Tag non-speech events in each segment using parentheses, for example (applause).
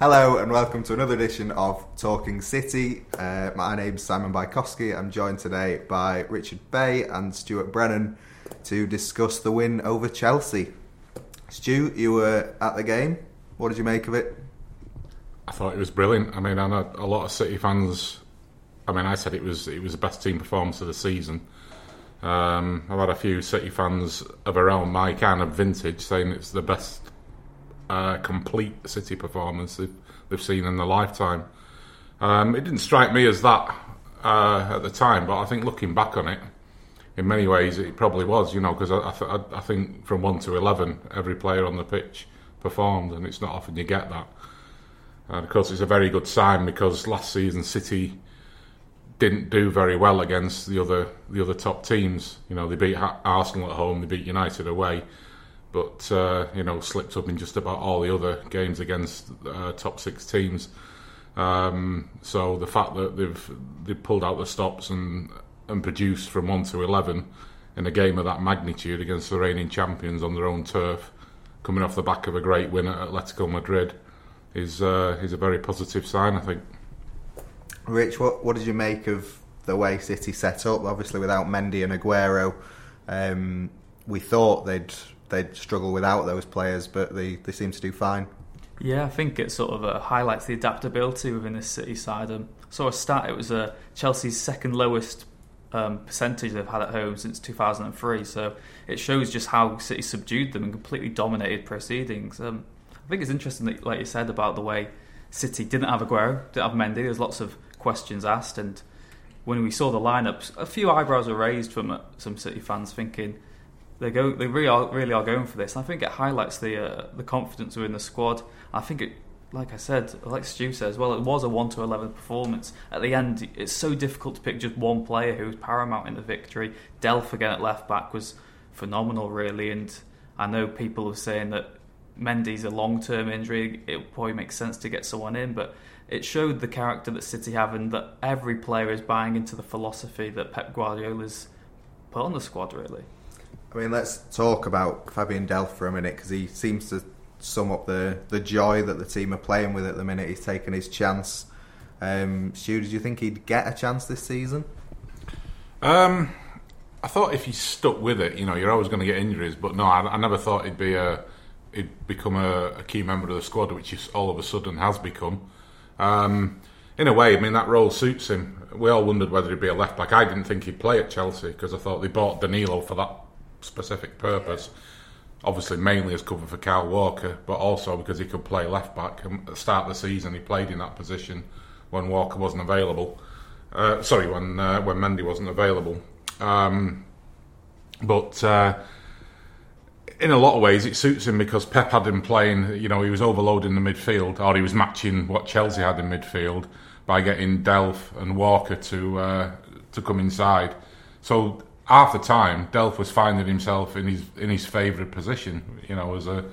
Hello and welcome to another edition of Talking City. Uh, my name's Simon Bajkowski. I'm joined today by Richard Bay and Stuart Brennan to discuss the win over Chelsea. Stu, you were at the game. What did you make of it? I thought it was brilliant. I mean, I know a lot of City fans. I mean, I said it was it was the best team performance of the season. Um, I've had a few City fans of around my kind of vintage saying it's the best uh, complete City performance they've, they've seen in their lifetime. Um, it didn't strike me as that uh, at the time, but I think looking back on it, in many ways it probably was. You know, because I, I, I, think from one to eleven, every player on the pitch performed, and it's not often you get that. And of course, it's a very good sign because last season City didn't do very well against the other the other top teams. You know, they beat Arsenal at home, they beat United away but uh, you know slipped up in just about all the other games against uh, top six teams. Um, so the fact that they've they pulled out the stops and and produced from one to eleven in a game of that magnitude against the reigning champions on their own turf, coming off the back of a great win at Atletico Madrid, is uh, is a very positive sign, I think. Rich, what what did you make of the way City set up? Obviously, without Mendy and Aguero, um, we thought they'd they'd struggle without those players, but they, they seem to do fine. Yeah, I think it sort of uh, highlights the adaptability within this City side. Um, saw a stat; it was uh, Chelsea's second lowest um, percentage they've had at home since 2003. So it shows just how City subdued them and completely dominated proceedings. Um, I think it's interesting that, like you said, about the way City didn't have Aguero, didn't have Mendy. There's lots of questions asked, and when we saw the lineups, a few eyebrows were raised from uh, some City fans, thinking they go they really are really are going for this. I think it highlights the uh, the confidence within the squad. I think it like I said, like Stu says, well, it was a 1 to 11 performance. At the end, it's so difficult to pick just one player who was paramount in the victory. Delph again at left back was phenomenal, really. And I know people are saying that Mendy's a long term injury. It probably makes sense to get someone in, but it showed the character that City have and that every player is buying into the philosophy that Pep Guardiola's put on the squad, really. I mean, let's talk about Fabian Delph for a minute because he seems to sum up the, the joy that the team are playing with at the minute. He's taken his chance. Um, Stu, did you think he'd get a chance this season? Um, I thought if he stuck with it, you know, you're always going to get injuries. But no, I, I never thought he'd be a he'd become a, a, key member of the squad, which all of a sudden has become. Um, in a way, I mean that role suits him. We all wondered whether he'd be a left back. I didn't think he'd play at Chelsea because I thought they bought Danilo for that specific purpose. Obviously, mainly as cover for Kyle Walker, but also because he could play left back. And at the start of the season, he played in that position when Walker wasn't available. Uh, sorry, when uh, when Mendy wasn't available. Um, but uh, in a lot of ways, it suits him because Pep had him playing. You know, he was overloading the midfield, or he was matching what Chelsea had in midfield by getting Delph and Walker to uh, to come inside. So half the time, Delph was finding himself in his in his favourite position. You know, as a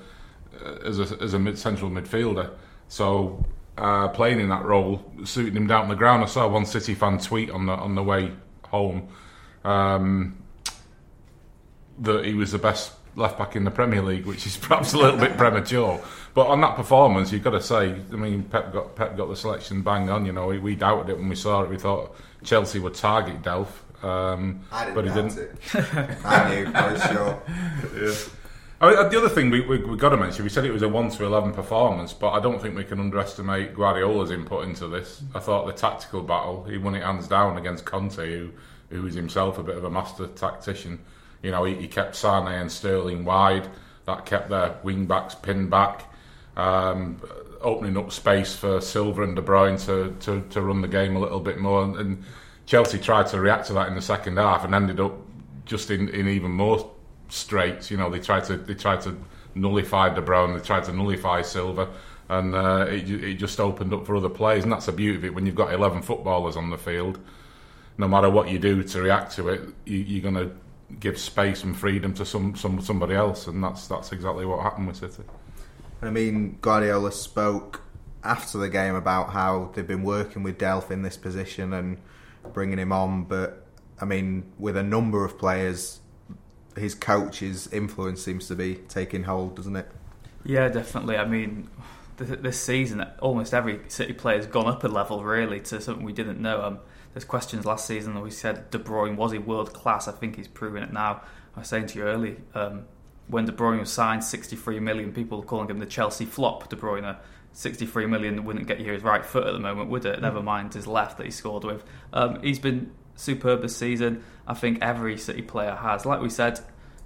as a as a mid central midfielder. So uh, playing in that role suited him down the ground. I saw one City fan tweet on the on the way home um, that he was the best left back in the Premier League, which is (laughs) perhaps a little bit premature. But on that performance, you've got to say, I mean, Pep got Pep got the selection bang on. You know, we, we doubted it when we saw it. We thought Chelsea would target Delph. Um, but he didn't. (laughs) I knew for sure. yeah. I mean, the other thing we, we, we got to mention, we said it was a 1 to 11 performance, but I don't think we can underestimate Guardiola's input into this. I thought the tactical battle, he won it hands down against Conte, who, who is himself a bit of a master tactician. You know, he, he kept Sane and Sterling wide, that kept their wing backs pinned back, um, opening up space for Silva and De Bruyne to, to, to run the game a little bit more. and, and Chelsea tried to react to that in the second half and ended up just in, in even more straits. You know, they tried to they tried to nullify De Bruyne, they tried to nullify Silva. and uh, it, it just opened up for other players. And that's the beauty of it when you've got 11 footballers on the field. No matter what you do to react to it, you, you're going to give space and freedom to some, some somebody else, and that's that's exactly what happened with City. I mean, Guardiola spoke after the game about how they've been working with Delph in this position and bringing him on, but I mean, with a number of players, his coach's influence seems to be taking hold, doesn't it? Yeah, definitely. I mean, this season, almost every City player has gone up a level, really, to something we didn't know. Um, there's questions last season that we said De Bruyne was he world class. I think he's proven it now. I was saying to you earlier, um, when De Bruyne was signed, 63 million people calling him the Chelsea flop. De Bruyne, 63 million wouldn't get you his right foot at the moment, would it? Never mind his left that he scored with. Um, he's been superb this season. I think every City player has. Like we said,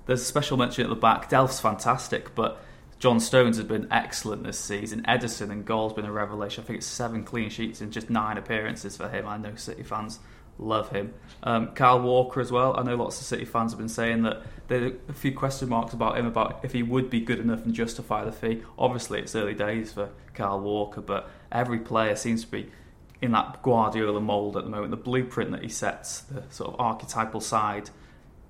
there's a special mention at the back. Delph's fantastic, but John Stones has been excellent this season. Ederson and goal's been a revelation. I think it's seven clean sheets in just nine appearances for him. I know City fans love him. Um, Kyle Walker as well. I know lots of City fans have been saying that there are a few question marks about him about if he would be good enough and justify the fee. Obviously, it's early days for Kyle Walker, but every player seems to be in that Guardiola mould at the moment. The blueprint that he sets, the sort of archetypal side,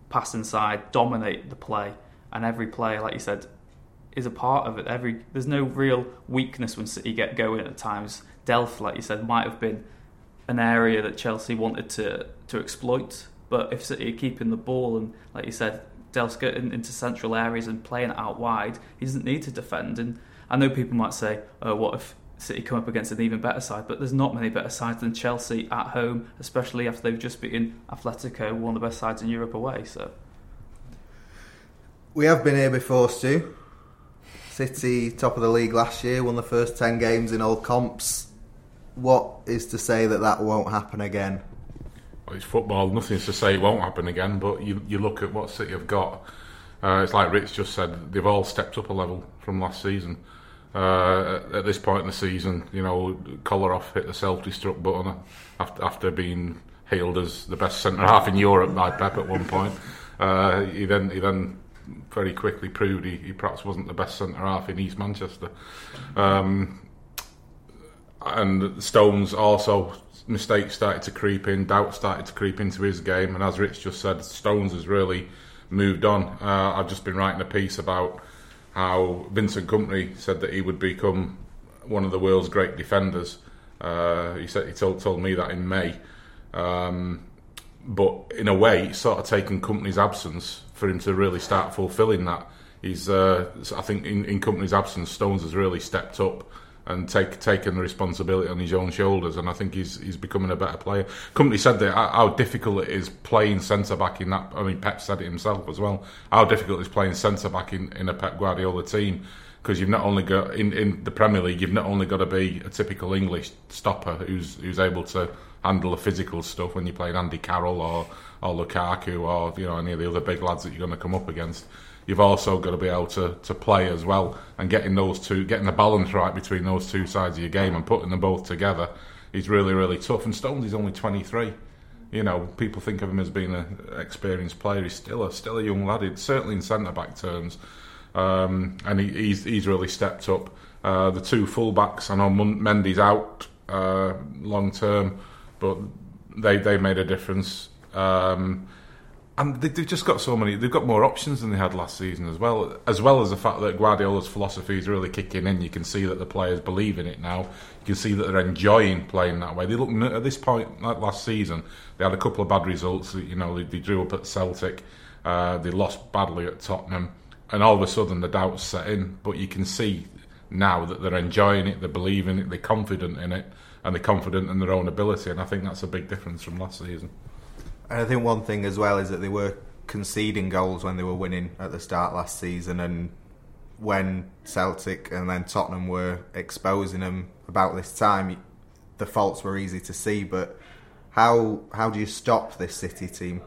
passing side, dominate the play, and every player, like you said, is a part of it. Every there's no real weakness when City get going at times. Delph, like you said, might have been an area that Chelsea wanted to to exploit, but if City are keeping the ball and, like you said, Delph's getting into central areas and playing it out wide, he doesn't need to defend. And I know people might say, "Oh, what if City come up against an even better side, but there's not many better sides than Chelsea at home, especially after they've just beaten Atletico, one of the best sides in Europe away. So we have been here before, Stu. City top of the league last year, won the first ten games in all comps. What is to say that that won't happen again? Well, it's football. Nothing's to say it won't happen again. But you you look at what City have got. Uh, it's like Rich just said. They've all stepped up a level from last season. Uh, at this point in the season, you know, Kolarov hit the self-destruct button after, after being hailed as the best centre half in Europe by Pep at one point. Uh, he then he then very quickly proved he, he perhaps wasn't the best centre half in East Manchester. Um, and Stones also mistakes started to creep in, doubt started to creep into his game, and as Rich just said, Stones has really moved on. Uh, I've just been writing a piece about how Vincent Kompany said that he would become one of the world's great defenders. Uh, he said he told told me that in May. Um, but in a way, it's sort of taken Kompany's absence for him to really start fulfilling that. He's, uh, I think, in, in Kompany's absence, Stones has really stepped up and take, taken the responsibility on his own shoulders. And I think he's he's becoming a better player. Kompany said that how difficult it is playing centre back in that. I mean, Pep said it himself as well. How difficult it is playing centre back in, in a Pep Guardiola team because you've not only got in, in the Premier League, you've not only got to be a typical English stopper who's who's able to handle the physical stuff when you're playing Andy Carroll or or Lukaku or you know any of the other big lads that you're going to come up against you've also got to be able to, to play as well and getting those two getting the balance right between those two sides of your game and putting them both together is really really tough. And Stones is only 23 you know people think of him as being an experienced player. He's still a still a young lad. It's certainly in centre back terms. Um, and he, he's he's really stepped up. Uh, the two full backs I know Mendy's out uh, long term but they they made a difference. Um, and they've just got so many. They've got more options than they had last season as well. As well as the fact that Guardiola's philosophy is really kicking in. You can see that the players believe in it now. You can see that they're enjoying playing that way. They look at this point, like last season, they had a couple of bad results. You know, they, they drew up at Celtic. Uh, they lost badly at Tottenham, and all of a sudden the doubts set in. But you can see now that they're enjoying it, they're believing it, they're confident in it, and they're confident in their own ability. And I think that's a big difference from last season. And I think one thing as well is that they were conceding goals when they were winning at the start last season, and when Celtic and then Tottenham were exposing them about this time, the faults were easy to see. But how how do you stop this City team?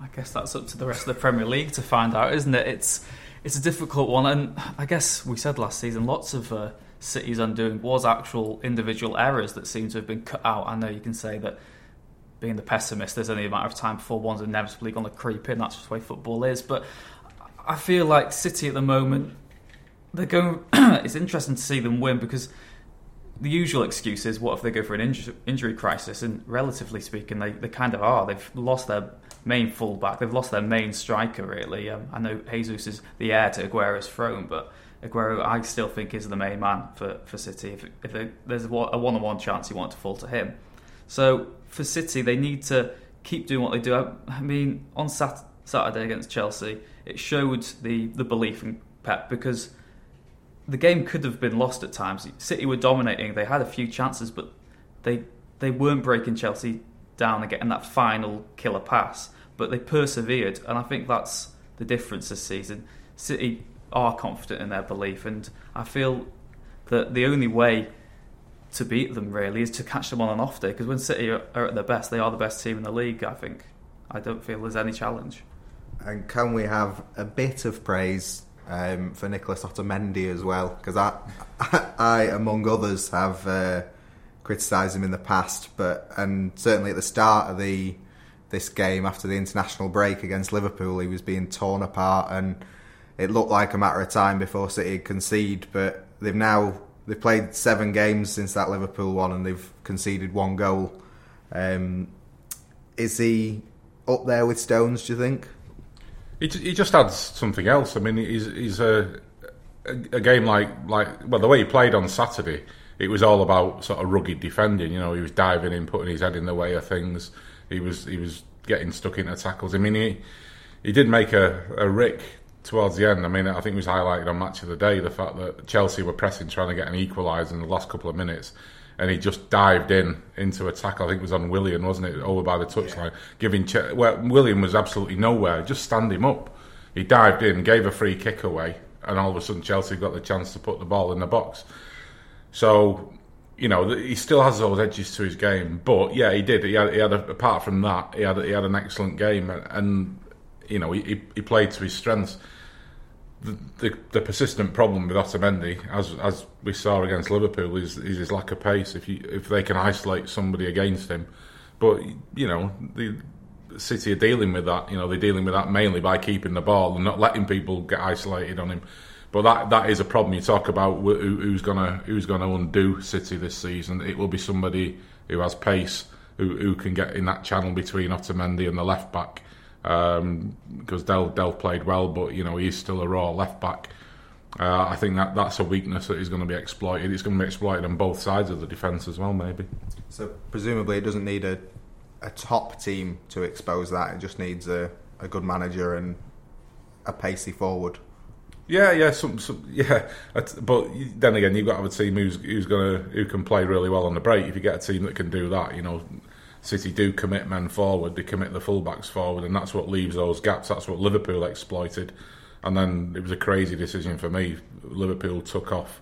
I guess that's up to the rest of the Premier League to find out, isn't it? It's it's a difficult one, and I guess we said last season lots of uh, City's undoing was actual individual errors that seem to have been cut out. I know you can say that being the pessimist, there's only a matter of time before one's inevitably going to creep in. That's just the way football is. But I feel like City at the moment, they're going. (clears throat) it's interesting to see them win because the usual excuse is what if they go for an injury, injury crisis? And relatively speaking, they, they kind of are. They've lost their main fullback. They've lost their main striker. Really, um, I know Jesus is the heir to Aguero's throne, but Aguero, I still think is the main man for, for City. If, if there's a one-on-one chance, you want to fall to him. So for City, they need to keep doing what they do. I, I mean, on Sat- Saturday against Chelsea, it showed the the belief in Pep because the game could have been lost at times. City were dominating; they had a few chances, but they they weren't breaking Chelsea down and getting that final killer pass. But they persevered, and I think that's the difference this season. City are confident in their belief, and I feel that the only way to beat them really is to catch them on an off day. Because when City are, at their best, they are the best team in the league. I think. I don't feel there's any challenge. And can we have a bit of praise um, for Nicholas Otamendi as well? Because I, (laughs) I, among others, have uh, criticised him in the past, but and certainly at the start of the this game after the international break against Liverpool, he was being torn apart, and it looked like a matter of time before City concede. But they've now they've played seven games since that Liverpool one, and they've conceded one goal. Um, is he up there with Stones? Do you think? He, he just adds something else. I mean, he's, he's a, a, a game like like well the way he played on Saturday. It was all about sort of rugged defending. You know, he was diving in, putting his head in the way of things. He was he was getting stuck into tackles. I mean, he he did make a, a rick towards the end. I mean, I think it was highlighted on Match of the Day the fact that Chelsea were pressing, trying to get an equaliser in the last couple of minutes, and he just dived in into a tackle. I think it was on Willian, wasn't it, over by the touchline, yeah. giving well, Willian was absolutely nowhere. Just stand him up. He dived in, gave a free kick away, and all of a sudden Chelsea got the chance to put the ball in the box. So. You know he still has those edges to his game, but yeah, he did. He had, he had a, apart from that, he had he had an excellent game, and, and you know he, he played to his strengths the, the, persistent problem with Otamendi, as as we saw against Liverpool, is, is his lack of pace. If you if they can isolate somebody against him, but you know the City are dealing with that. You know they're dealing with that mainly by keeping the ball and not letting people get isolated on him. But that that is a problem. You talk about who, who's gonna who's gonna undo City this season. It will be somebody who has pace, who who can get in that channel between Otamendi and the left back um, because Del Del played well, but you know he's still a raw left back. Uh, I think that that's a weakness that is going to be exploited. It's going to be exploited on both sides of the defence as well, maybe. So presumably, it doesn't need a a top team to expose that. It just needs a, a good manager and a pacey forward. Yeah, yeah, some, some, (laughs) yeah. But then again, you've got to have a team who's who's gonna who can play really well on the break. If you get a team that can do that, you know, City do commit men forward, they commit the fullbacks forward, and that's what leaves those gaps. That's what Liverpool exploited. And then it was a crazy decision for me. Liverpool took off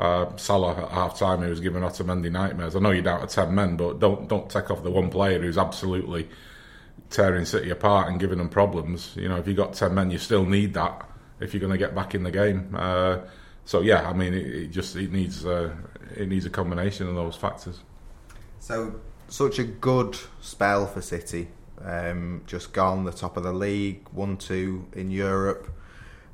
uh, Salah at half time. He was giving Otamendi nightmares. I know you're down to ten men, but don't don't take off the one player who's absolutely tearing City apart and giving them problems. You know, if you've got ten men, you still need that if you're going to get back in the game. Uh, so yeah, I mean, it, it just it needs uh, it needs a combination of those factors. So such a good spell for City. Um, just gone the top of the league, one two in Europe.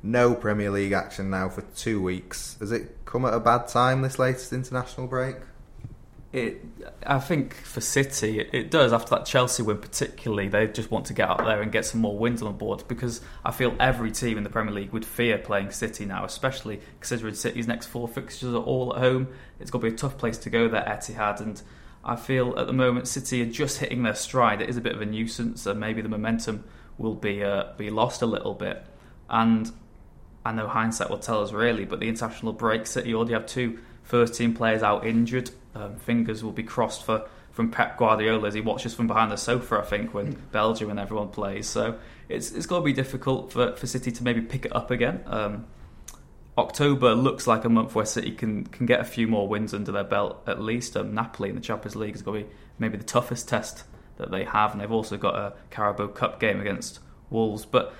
No Premier League action now for two weeks. Has it come at a bad time this latest international break? It, I think for City, it, does. After that Chelsea win, particularly, they just want to get out there and get some more wins on the board because I feel every team in the Premier League would fear playing City now, especially considering City's next four fixtures are all at home. It's going to be a tough place to go there, Etihad, and I feel at the moment City are just hitting their stride. It is a bit of a nuisance, and maybe the momentum will be uh, be lost a little bit. And I know hindsight will tell us really, but the international break, City already have two first team players out injured. Um, fingers will be crossed for from Pep Guardiola as he watches from behind the sofa. I think when mm. Belgium and everyone plays, so it's it's going to be difficult for, for City to maybe pick it up again. Um, October looks like a month where City can can get a few more wins under their belt at least. Um, Napoli in the Champions League is going to be maybe the toughest test that they have, and they've also got a Carabao Cup game against Wolves. But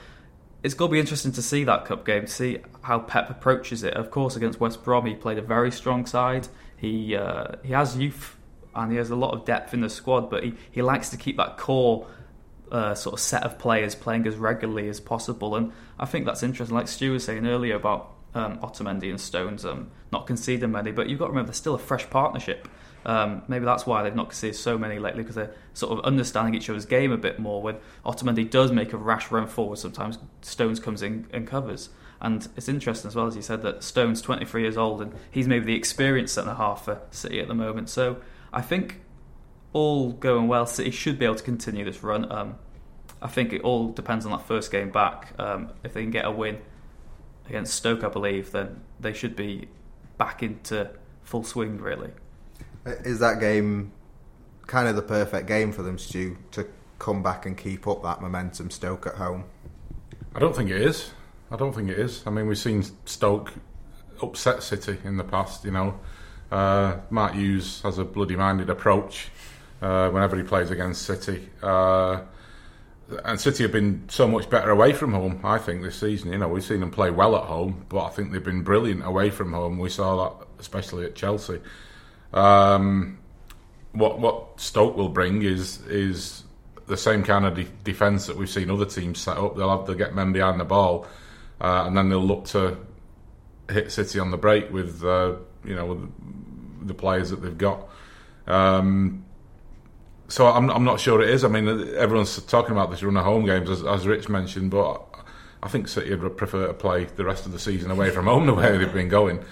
it's going to be interesting to see that cup game, to see how Pep approaches it. Of course, against West Brom, he played a very strong side. He uh, he has youth and he has a lot of depth in the squad, but he, he likes to keep that core uh, sort of set of players playing as regularly as possible. And I think that's interesting. Like Stu was saying earlier about um, Otamendi and Stones um, not conceding many, but you've got to remember there's still a fresh partnership. Um, maybe that's why they've not conceded so many lately because they're sort of understanding each other's game a bit more. When Otamendi does make a rash run forward, sometimes Stones comes in and covers. And it's interesting as well as you said that Stone's 23 years old and he's maybe the experienced centre half for City at the moment. So I think all going well, City should be able to continue this run. Um, I think it all depends on that first game back. Um, if they can get a win against Stoke, I believe, then they should be back into full swing. Really, is that game kind of the perfect game for them, Stu, to come back and keep up that momentum? Stoke at home. I don't think it is. I don't think it is. I mean, we've seen Stoke upset City in the past. You know, uh, Mark Hughes has a bloody minded approach uh, whenever he plays against City. Uh, and City have been so much better away from home, I think, this season. You know, we've seen them play well at home, but I think they've been brilliant away from home. We saw that especially at Chelsea. Um, what what Stoke will bring is is the same kind of de- defence that we've seen other teams set up. They'll have to get men behind the ball, uh, and then they'll look to hit City on the break with uh, you know the players that they've got. Um, so I'm, I'm not sure it is. I mean, everyone's talking about this run of home games, as, as Rich mentioned, but I think City would prefer to play the rest of the season away from home the way they've been going.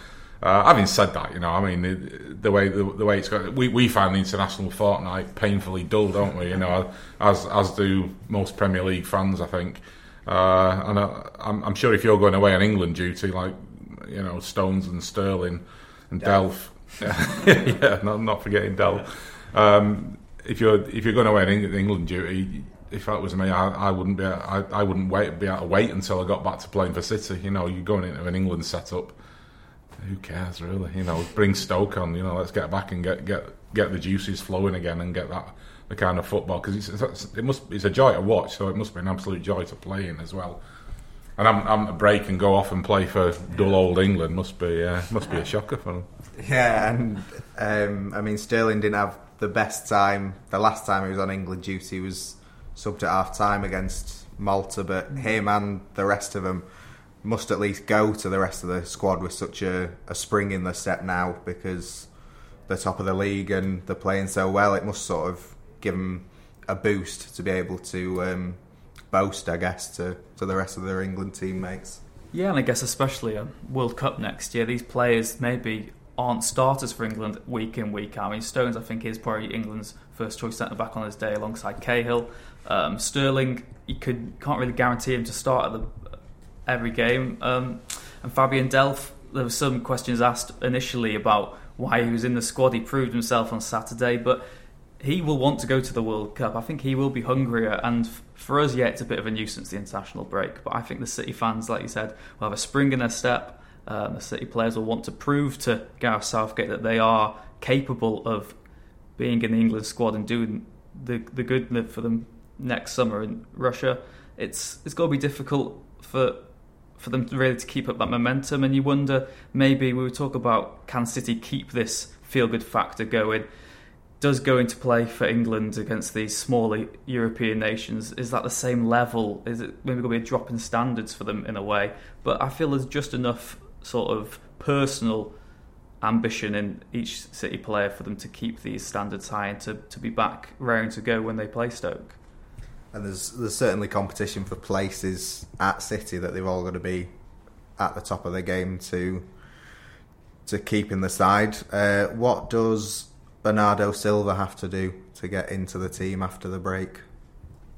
Uh, having said that, you know, I mean, the, the way the, the, way it's going, we, we find the international fortnight painfully dull, don't we? You know, as as do most Premier League fans, I think. Uh, and I, am I'm sure if you're going away on England duty, like you know, Stones and Sterling and Delph, (laughs) yeah, not, not forgetting Delph. Um, if you're if you're going away on England duty, if that was me, I, I wouldn't be. I, I wouldn't wait be able to wait until I got back to playing for City. You know, you're going into an England setup. Who cares really? You know, bring Stoke on. You know, let's get back and get get get the juices flowing again and get that the kind of football because it's, it must it's a joy to watch. So it must be an absolute joy to play in as well. And I'm, I'm a break and go off and play for dull old England must be uh, must be a shocker for them. Yeah, and um, I mean Sterling didn't have the best time. The last time he was on England duty was subbed at half time against Malta, but him and the rest of them must at least go to the rest of the squad with such a, a spring in the step now because they're top of the league and they're playing so well. It must sort of give them a boost to be able to um, boast, I guess, to, to the rest of their England teammates. Yeah, and I guess especially a World Cup next year, these players maybe aren't starters for England week in week out. I mean, Stones I think is probably England's first choice centre back on his day alongside Cahill. Um, Sterling, you could can't really guarantee him to start at the, every game. Um, and Fabian Delph, there were some questions asked initially about why he was in the squad. He proved himself on Saturday, but he will want to go to the World Cup. I think he will be hungrier. And for us, yeah, it's a bit of a nuisance the international break. But I think the City fans, like you said, will have a spring in their step. Um, the City players will want to prove to Gareth Southgate that they are capable of being in the England squad and doing the the good for them next summer in Russia. It's it's going to be difficult for for them really to keep up that momentum, and you wonder maybe we would talk about can City keep this feel good factor going. Does going to play for England against these smaller European nations is that the same level? Is it maybe going to be a drop in standards for them in a way? But I feel there's just enough sort of personal ambition in each City player for them to keep these standards high and to, to be back raring to go when they play Stoke. And there's there's certainly competition for places at City that they've all got to be at the top of their game to to keep in the side. Uh, what does Bernardo Silva have to do to get into the team after the break?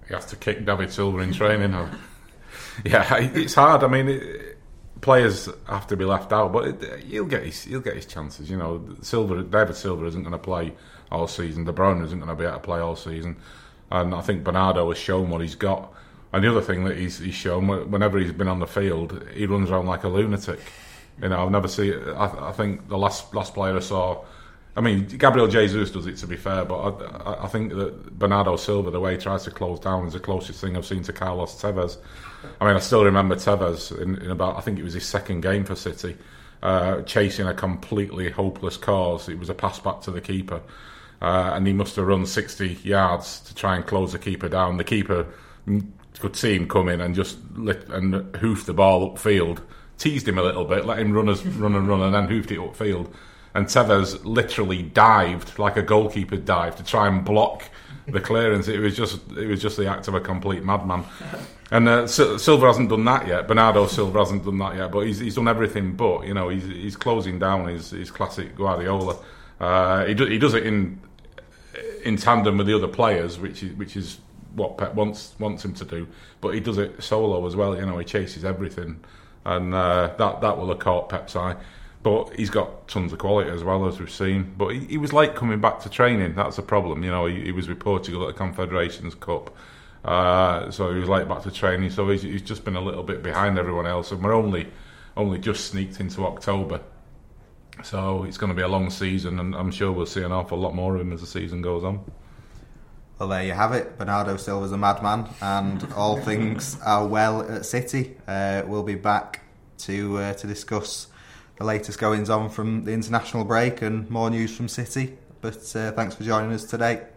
He has to kick David Silva in training. (laughs) yeah, it's hard. I mean. It, players have to be left out, but he'll get his he'll get his chances. You know, Silva, David Silva isn't going to play all season. De Bruyne isn't going to be able to play all season, and I think Bernardo has shown what he's got. And the other thing that he's, he's shown, whenever he's been on the field, he runs around like a lunatic. You know, I've never seen. I, I think the last last player I saw. I mean, Gabriel Jesus does it to be fair, but I, I, think that Bernardo Silva, the way he tries to close down, is the closest thing I've seen to Carlos Tevez. I mean, I still remember Tevez in, in about, I think it was his second game for City, uh, chasing a completely hopeless cause. It was a pass back to the keeper, uh, and he must have run 60 yards to try and close the keeper down. The keeper could see him coming and just lit, and hoofed the ball upfield teased him a little bit, let him run, as, run and run, and then hoofed it upfield. And Tevez literally dived like a goalkeeper dived to try and block the clearance. It was just it was just the act of a complete madman. And uh, Silva hasn't done that yet. Bernardo Silva hasn't done that yet. But he's, he's done everything. But you know he's, he's closing down his, his classic Guardiola. Uh, he, do, he does it in in tandem with the other players, which is which is what Pep wants wants him to do. But he does it solo as well. You know he chases everything, and uh, that that will have caught Pep's eye. But he's got tons of quality as well as we've seen. But he, he was late coming back to training. That's the problem. You know he, he was with Portugal at the Confederations Cup. Uh, so he was late back to training. So he's, he's just been a little bit behind everyone else, and we're only only just sneaked into October. So it's going to be a long season, and I'm sure we'll see an awful lot more of him as the season goes on. Well, there you have it. Bernardo Silva's a madman, and all (laughs) things are well at City. Uh, we'll be back to uh, to discuss the latest goings on from the international break and more news from City. But uh, thanks for joining us today.